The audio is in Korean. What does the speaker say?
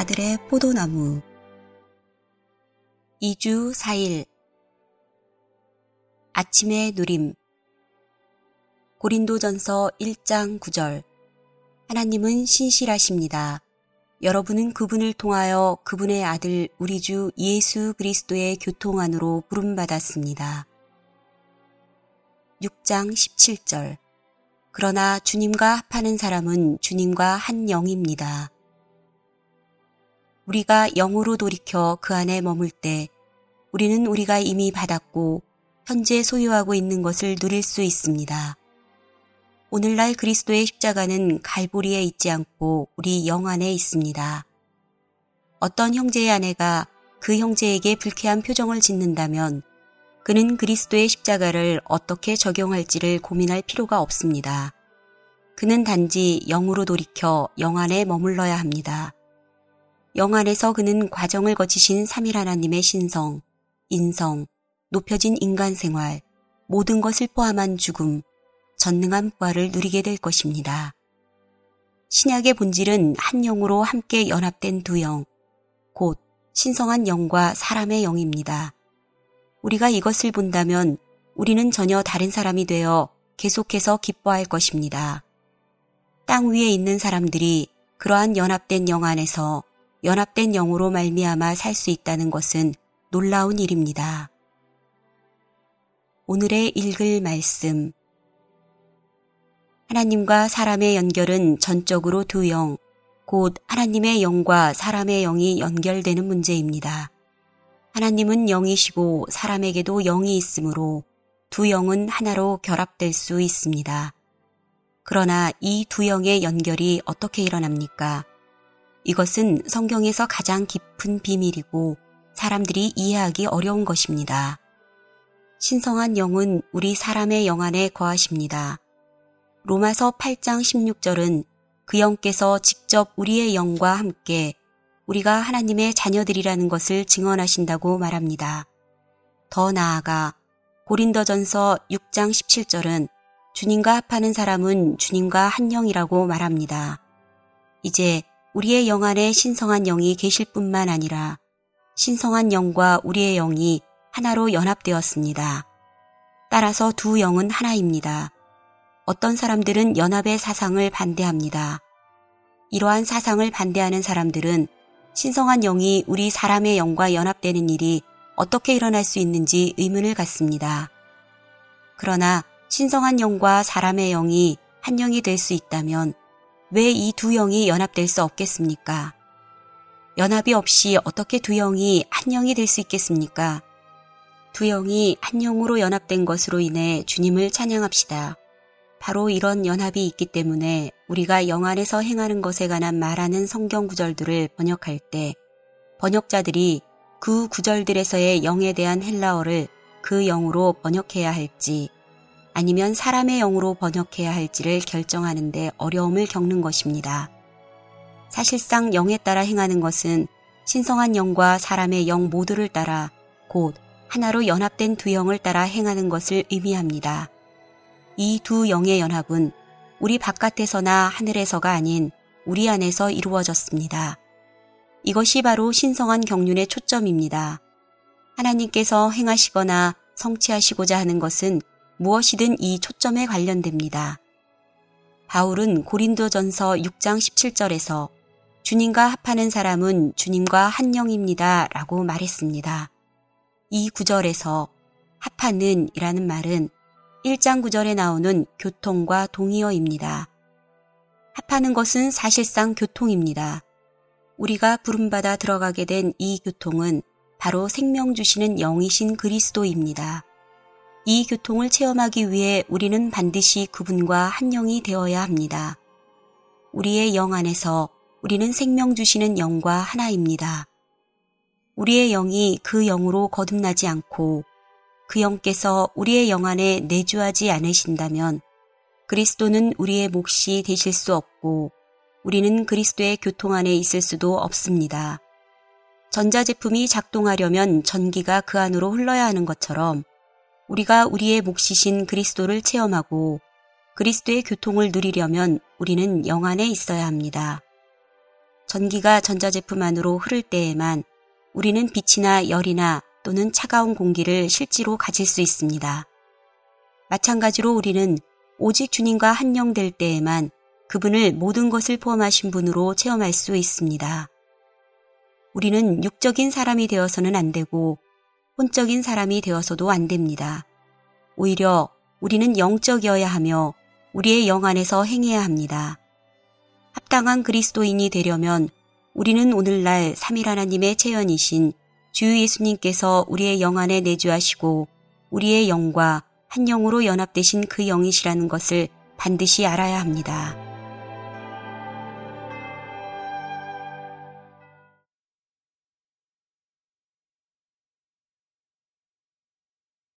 아들의 포도나무 2주 4일 아침의 누림 고린도전서 1장 9절 하나님은 신실하십니다. 여러분은 그분을 통하여 그분의 아들 우리 주 예수 그리스도의 교통 안으로 부름받았습니다. 6장 17절 그러나 주님과 합하는 사람은 주님과 한 영입니다. 우리가 영으로 돌이켜 그 안에 머물 때 우리는 우리가 이미 받았고 현재 소유하고 있는 것을 누릴 수 있습니다. 오늘날 그리스도의 십자가는 갈보리에 있지 않고 우리 영 안에 있습니다. 어떤 형제의 아내가 그 형제에게 불쾌한 표정을 짓는다면 그는 그리스도의 십자가를 어떻게 적용할지를 고민할 필요가 없습니다. 그는 단지 영으로 돌이켜 영 안에 머물러야 합니다. 영 안에서 그는 과정을 거치신 3일 하나님의 신성, 인성, 높여진 인간 생활, 모든 것을 포함한 죽음, 전능한 부활을 누리게 될 것입니다. 신약의 본질은 한 영으로 함께 연합된 두 영, 곧 신성한 영과 사람의 영입니다. 우리가 이것을 본다면 우리는 전혀 다른 사람이 되어 계속해서 기뻐할 것입니다. 땅 위에 있는 사람들이 그러한 연합된 영 안에서 연합된 영으로 말미암아 살 수 있다는 것은 놀라운 일입니다. 오늘의 읽을 말씀 하나님과 사람의 연결은 전적으로 두 영, 곧 하나님의 영과 사람의 영이 연결되는 문제입니다. 하나님은 영이시고 사람에게도 영이 있으므로 두 영은 하나로 결합될 수 있습니다. 그러나 이 두 영의 연결이 어떻게 일어납니까? 이것은 성경에서 가장 깊은 비밀이고 사람들이 이해하기 어려운 것입니다. 신성한 영은 우리 사람의 영 안에 거하십니다. 로마서 8장 16절은 그 영께서 직접 우리의 영과 함께 우리가 하나님의 자녀들이라는 것을 증언하신다고 말합니다. 더 나아가 고린도전서 6장 17절은 주님과 합하는 사람은 주님과 한 영이라고 말합니다. 이제 우리의 영 안에 신성한 영이 계실 뿐만 아니라 신성한 영과 우리의 영이 하나로 연합되었습니다. 따라서 두 영은 하나입니다. 어떤 사람들은 연합의 사상을 반대합니다. 이러한 사상을 반대하는 사람들은 신성한 영이 우리 사람의 영과 연합되는 일이 어떻게 일어날 수 있는지 의문을 갖습니다. 그러나 신성한 영과 사람의 영이 한 영이 될 수 있다면 왜 이 두 영이 연합될 수 없겠습니까? 연합이 없이 어떻게 두 영이 한 영이 될 수 있겠습니까? 두 영이 한 영으로 연합된 것으로 인해 주님을 찬양합시다. 바로 이런 연합이 있기 때문에 우리가 영 안에서 행하는 것에 관한 말하는 성경 구절들을 번역할 때 번역자들이 그 구절들에서의 영에 대한 헬라어를 그 영으로 번역해야 할지 아니면 사람의 영으로 번역해야 할지를 결정하는데 어려움을 겪는 것입니다. 사실상 영에 따라 행하는 것은 신성한 영과 사람의 영 모두를 따라 곧 하나로 연합된 두 영을 따라 행하는 것을 의미합니다. 이 두 영의 연합은 우리 바깥에서나 하늘에서가 아닌 우리 안에서 이루어졌습니다. 이것이 바로 신성한 경륜의 초점입니다. 하나님께서 행하시거나 성취하시고자 하는 것은 무엇이든 이 초점에 관련됩니다. 바울은 고린도전서 6장 17절에서 주님과 합하는 사람은 주님과 한 영입니다. 라고 말했습니다. 이 구절에서 합하는 이라는 말은 1장 9절에 나오는 교통과 동의어입니다. 합하는 것은 사실상 교통입니다. 우리가 부름받아 들어가게 된 이 교통은 바로 생명 주시는 영이신 그리스도입니다. 이 교통을 체험하기 위해 우리는 반드시 그분과 한 영이 되어야 합니다. 우리의 영 안에서 우리는 생명 주시는 영과 하나입니다. 우리의 영이 그 영으로 거듭나지 않고 그 영께서 우리의 영 안에 내주하지 않으신다면 그리스도는 우리의 몫이 되실 수 없고 우리는 그리스도의 교통 안에 있을 수도 없습니다. 전자제품이 작동하려면 전기가 그 안으로 흘러야 하는 것처럼 우리가 우리의 몫이신 그리스도를 체험하고 그리스도의 교통을 누리려면 우리는 영 안에 있어야 합니다. 전기가 전자제품 안으로 흐를 때에만 우리는 빛이나 열이나 또는 차가운 공기를 실제로 가질 수 있습니다. 마찬가지로 우리는 오직 주님과 한영될 때에만 그분을 모든 것을 포함하신 분으로 체험할 수 있습니다. 우리는 육적인 사람이 되어서는 안 되고 혼적인 사람이 되어서도 안 됩니다. 오히려 우리는 영적이어야 하며 우리의 영 안에서 행해야 합니다. 합당한 그리스도인이 되려면 우리는 오늘날 3일 하나님의 체현이신 주 예수님께서 우리의 영 안에 내주하시고 우리의 영과 한 영으로 연합되신 그 영이시라는 것을 반드시 알아야 합니다.